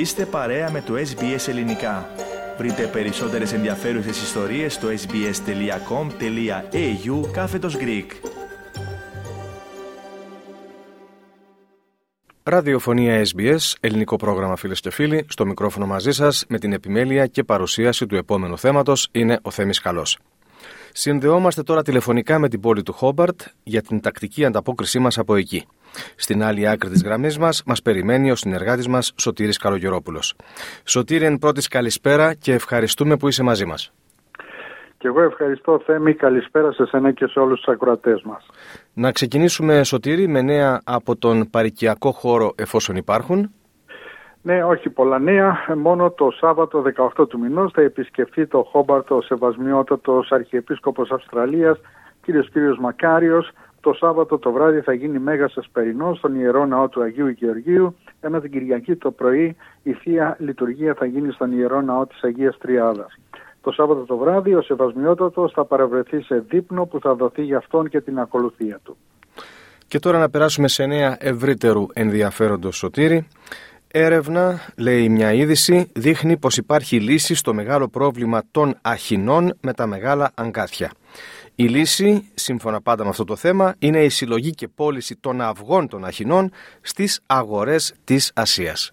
Είστε παρέα με το SBS Ελληνικά. Βρείτε περισσότερες ενδιαφέρουσες ιστορίες στο sbs.com.au κάθετος Greek. Ραδιοφωνία SBS, ελληνικό πρόγραμμα φίλες και φίλοι, στο μικρόφωνο μαζί σας με την επιμέλεια και παρουσίαση του επόμενου θέματος είναι ο Θέμης Καλός. Συνδεόμαστε τώρα τηλεφωνικά με την πόλη του Χόμπαρτ για την τακτική ανταπόκρισή μας από εκεί. Στην άλλη άκρη της γραμμής μας μας περιμένει ο συνεργάτης μας Σωτήρης Καλογερόπουλος. Σωτήρη, εν πρώτης καλησπέρα και ευχαριστούμε που είσαι μαζί μας. Και εγώ ευχαριστώ Θέμη, καλησπέρα σε σένα και σε όλους τους ακροατές μας. Να ξεκινήσουμε Σωτήρη με νέα από τον παρικιακό χώρο εφόσον υπάρχουν. Ναι, όχι πολλά νέα. Μόνο το Σάββατο 18 του μηνός θα επισκεφθεί το Χόμπαρτο ο Σεβασμιότατος Αρχιεπίσκοπος Αυστραλίας, κύριος κύριος Μακάριος, το Σάββατο το βράδυ θα γίνει Μέγας Ασπερινό στον Ιερό Ναό του Αγίου Γεωργίου, ενώ την Κυριακή το πρωί η Θεία Λειτουργία θα γίνει στον Ιερό Ναό της Αγίας Τριάδας. Το Σάββατο το βράδυ ο Σεβασμιότατος θα παρευρεθεί σε δείπνο που θα δοθεί για αυτόν και την ακολουθία του. Και τώρα να περάσουμε σε νέα ευρύτερου ενδιαφέροντος σωτήρι. Έρευνα, λέει μια είδηση, δείχνει πως υπάρχει λύση στο μεγάλο πρόβλημα των αχινών με τα μεγάλα αγκάθια. Η λύση, σύμφωνα πάντα με αυτό το θέμα, είναι η συλλογή και πώληση των αυγών των αχινών στις αγορές της Ασίας.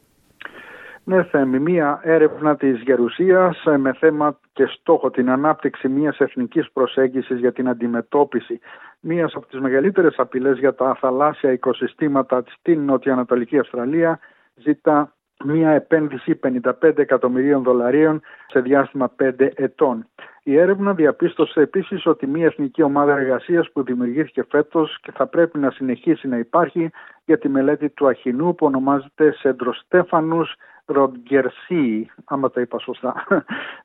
Ναι, Θέμη, μία έρευνα της Γερουσίας ε, με θέμα και στόχο την ανάπτυξη μιας εθνικής προσέγγισης για την αντιμετώπιση μίας από τις μεγαλύτερες απειλές για τα θαλάσσια οικοσυστήματα στην νοτιοανατολική Αυστραλία ζητά μία επένδυση 55 εκατομμυρίων δολαρίων σε διάστημα 5 ετών. Η έρευνα διαπίστωσε επίσης ότι μία εθνική ομάδα εργασίας που δημιουργήθηκε φέτος και θα πρέπει να συνεχίσει να υπάρχει για τη μελέτη του Αχινού που ονομάζεται Σεντροστέφανους Ροντγκερσί, άμα τα είπα σωστά.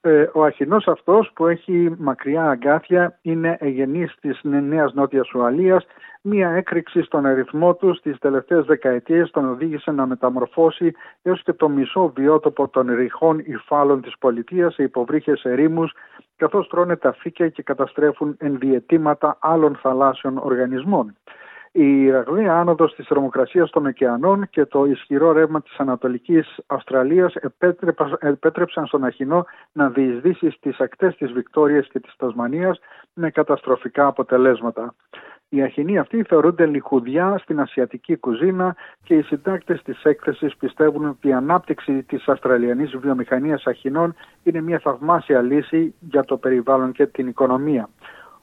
Ε, ο αχινός αυτός που έχει μακριά αγκάθια είναι εγενής της Νέας Νότιας Ουαλίας. Μία έκρηξη στον αριθμό τους στις τελευταίες δεκαετίες τον οδήγησε να μεταμορφώσει έως και το μισό βιότοπο των ρηχών υφάλων της πολιτείας σε υποβρύχες ερήμους καθώς τρώνε τα φύκια και καταστρέφουν ενδιαιτήματα άλλων θαλάσσιων οργανισμών. Η ραγδαία άνοδος της θερμοκρασίας των ωκεανών και το ισχυρό ρεύμα της Ανατολικής Αυστραλίας επέτρεψαν στον Αχινό να διεισδύσει στις ακτές της Βικτόριας και της Τασμανίας με καταστροφικά αποτελέσματα. Οι αχινοί αυτοί θεωρούνται λιχουδιά στην ασιατική κουζίνα και οι συντάκτες της έκθεσης πιστεύουν ότι η ανάπτυξη της Αυστραλιανής βιομηχανίας αχινών είναι μια θαυμάσια λύση για το περιβάλλον και την οικονομία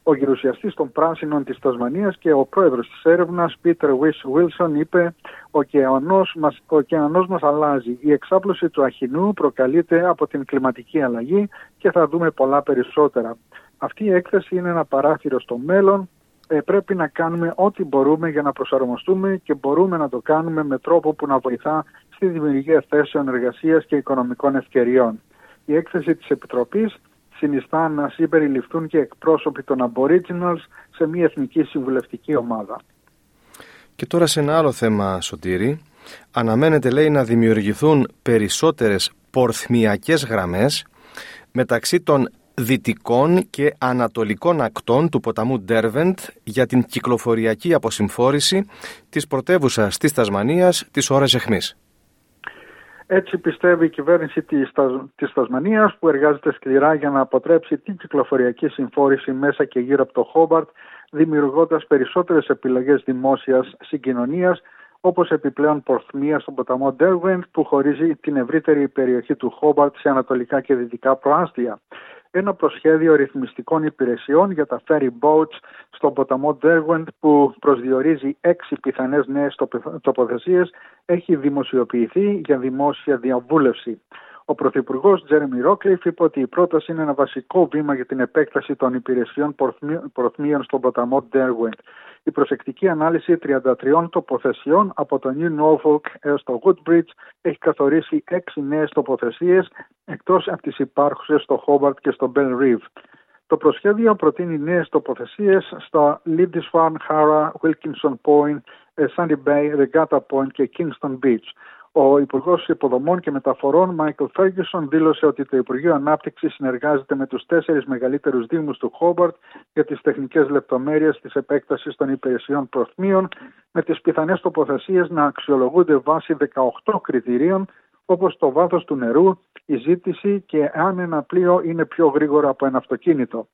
ο γερουσιαστής των πράσινων της Τασμανίας και ο πρόεδρος της έρευνας, Πίτερ Βις Βίλσον, είπε «Ο ωκεανός μας, ο ωκεανός μας αλλάζει. Η εξάπλωση του αχινού προκαλείται από την κλιματική αλλαγή και θα δούμε πολλά περισσότερα. Αυτή η έκθεση είναι ένα παράθυρο στο μέλλον. Ε, πρέπει να κάνουμε ό,τι μπορούμε για να προσαρμοστούμε και μπορούμε να το κάνουμε με τρόπο που να βοηθά στη δημιουργία θέσεων εργασίας και οικονομικών ευκαιριών. Η έκθεση της Επιτροπής συνιστά να συμπεριληφθούν και εκπρόσωποι των Aboriginals σε μια εθνική συμβουλευτική ομάδα. Και τώρα σε ένα άλλο θέμα, Σωτήρη, αναμένεται λέει να δημιουργηθούν περισσότερες πορθμιακές γραμμές μεταξύ των δυτικών και ανατολικών ακτών του ποταμού Ντέρβεντ για την κυκλοφοριακή αποσυμφόρηση της πρωτεύουσας της Τασμανίας της ώρας εχμής. Έτσι πιστεύει η κυβέρνηση της, της Τασμανίας που εργάζεται σκληρά για να αποτρέψει την κυκλοφοριακή συμφόρηση μέσα και γύρω από το Χόμπαρτ δημιουργώντας περισσότερες επιλογές δημόσιας συγκοινωνίας όπως επιπλέον πορθμία στον ποταμό Ντέρβεντ που χωρίζει την ευρύτερη περιοχή του Χόμπαρτ σε ανατολικά και δυτικά προάστια ένα προσχέδιο ρυθμιστικών υπηρεσιών για τα ferry boats στον ποταμό Derwent που προσδιορίζει έξι πιθανές νέες τοποθεσίες έχει δημοσιοποιηθεί για δημόσια διαβούλευση. Ο Πρωθυπουργός Τζέρεμι Ρόκλιφ είπε ότι η πρόταση είναι ένα βασικό βήμα για την επέκταση των υπηρεσιών προθμίων στον ποταμό Derwent. Η προσεκτική ανάλυση 33 τοποθεσιών από το New Norfolk έως το Woodbridge έχει καθορίσει 6 νέες τοποθεσίες εκτός από τις υπάρχουσες στο Hobart και στο Bell Reef. Το προσχέδιο προτείνει νέες τοποθεσίες στο Lindisfarne, Hara, Wilkinson Point, Sandy Bay, Regatta Point και Kingston Beach. Ο Υπουργός Υποδομών και Μεταφορών, Μάικλ Φέργισον, δήλωσε ότι το Υπουργείο Ανάπτυξης συνεργάζεται με τους τέσσερις μεγαλύτερους Δήμους του Χόμπαρτ για τις τεχνικές λεπτομέρειες της επέκτασης των υπηρεσιών προθμίων, με τις πιθανές τοποθεσίες να αξιολογούνται βάσει 18 κριτηρίων, όπως το βάθος του νερού, η ζήτηση και αν ένα πλοίο είναι πιο γρήγορο από ένα αυτοκίνητο.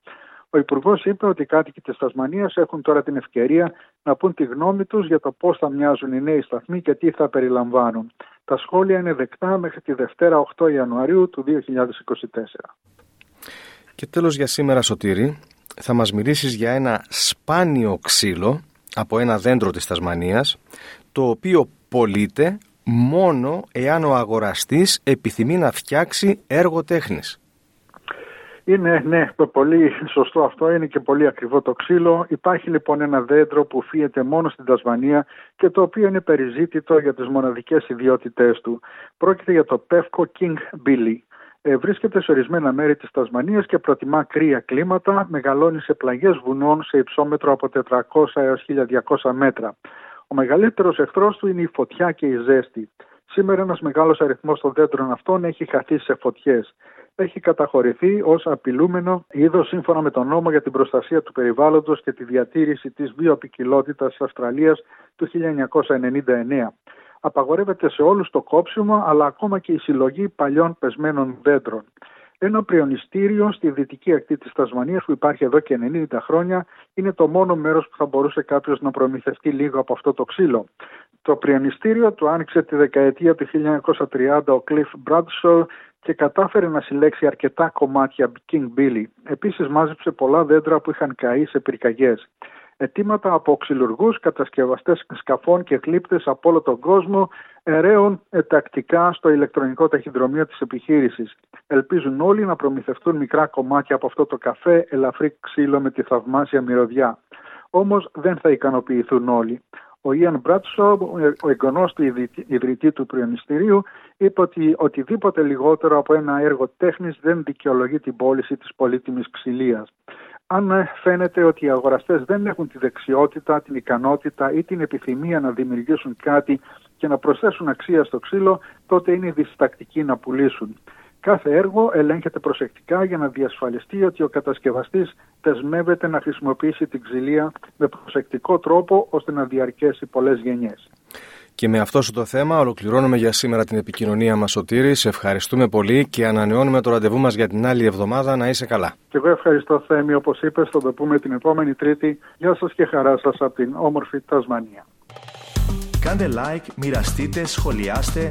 Ο Υπουργός είπε ότι οι κάτοικοι της Τασμανίας έχουν τώρα την ευκαιρία να πούν τη γνώμη τους για το πώς θα μοιάζουν οι νέοι σταθμοί και τι θα περιλαμβάνουν. Τα σχόλια είναι δεκτά μέχρι τη Δευτέρα 8 Ιανουαρίου του 2024. Και τέλος για σήμερα Σωτήρη, θα μας μιλήσεις για ένα σπάνιο ξύλο από ένα δέντρο της Τασμανίας, το οποίο πωλείται μόνο εάν ο αγοραστής επιθυμεί να φτιάξει έργο τέχνης. Είναι, ναι, πολύ σωστό αυτό, είναι και πολύ ακριβό το ξύλο. Υπάρχει λοιπόν ένα δέντρο που φύεται μόνο στην Τασμανία και το οποίο είναι περιζήτητο για τις μοναδικές ιδιότητές του. Πρόκειται για το Pefco King Billy. Ε, βρίσκεται σε ορισμένα μέρη της Τασμανίας και προτιμά κρύα κλίματα, μεγαλώνει σε πλαγιές βουνών σε υψόμετρο από 400 έως 1200 μέτρα. Ο μεγαλύτερος εχθρός του είναι η φωτιά και η ζέστη. Σήμερα ένας μεγάλος αριθμός των δέντρων αυτών έχει χαθεί σε φωτιές έχει καταχωρηθεί ως απειλούμενο είδος σύμφωνα με τον νόμο για την προστασία του περιβάλλοντος και τη διατήρηση της βιοπικιλότητας της Αυστραλίας του 1999. Απαγορεύεται σε όλους το κόψιμο αλλά ακόμα και η συλλογή παλιών πεσμένων δέντρων. Ένα πριονιστήριο στη δυτική ακτή της Τασμανίας που υπάρχει εδώ και 90 χρόνια είναι το μόνο μέρος που θα μπορούσε κάποιος να προμηθευτεί λίγο από αυτό το ξύλο. Το πριονιστήριο του άνοιξε τη δεκαετία του 1930 ο Cliff Bradshaw και κατάφερε να συλλέξει αρκετά κομμάτια King Billy. Επίσης μάζεψε πολλά δέντρα που είχαν καεί σε πυρκαγιές. Ετήματα από ξυλουργούς, κατασκευαστές σκαφών και κλήπτε από όλο τον κόσμο ερέουν τακτικά στο ηλεκτρονικό ταχυδρομείο της επιχείρησης. Ελπίζουν όλοι να προμηθευτούν μικρά κομμάτια από αυτό το καφέ ελαφρύ ξύλο με τη θαυμάσια μυρωδιά. Όμως δεν θα ικανοποιηθούν όλοι. Ο Ιαν Μπράτσο, ο εγγονός του ιδρυτή του πριονιστηρίου, είπε ότι οτιδήποτε λιγότερο από ένα έργο τέχνης δεν δικαιολογεί την πώληση της πολύτιμης ξυλίας. Αν φαίνεται ότι οι αγοραστές δεν έχουν τη δεξιότητα, την ικανότητα ή την επιθυμία να δημιουργήσουν κάτι και να προσθέσουν αξία στο ξύλο, τότε είναι διστακτικοί να πουλήσουν. Κάθε έργο ελέγχεται προσεκτικά για να διασφαλιστεί ότι ο κατασκευαστής δεσμεύεται να χρησιμοποιήσει την ξυλία με προσεκτικό τρόπο ώστε να διαρκέσει πολλές γενιές. Και με αυτό σου το θέμα ολοκληρώνουμε για σήμερα την επικοινωνία μας Σωτήρη. Σε ευχαριστούμε πολύ και ανανεώνουμε το ραντεβού μας για την άλλη εβδομάδα. Να είσαι καλά. Και εγώ ευχαριστώ Θέμη όπως είπες θα το πούμε την επόμενη Τρίτη. Γεια σας και χαρά σας από την όμορφη Τασμανία. Κάντε like, μοιραστείτε, σχολιάστε,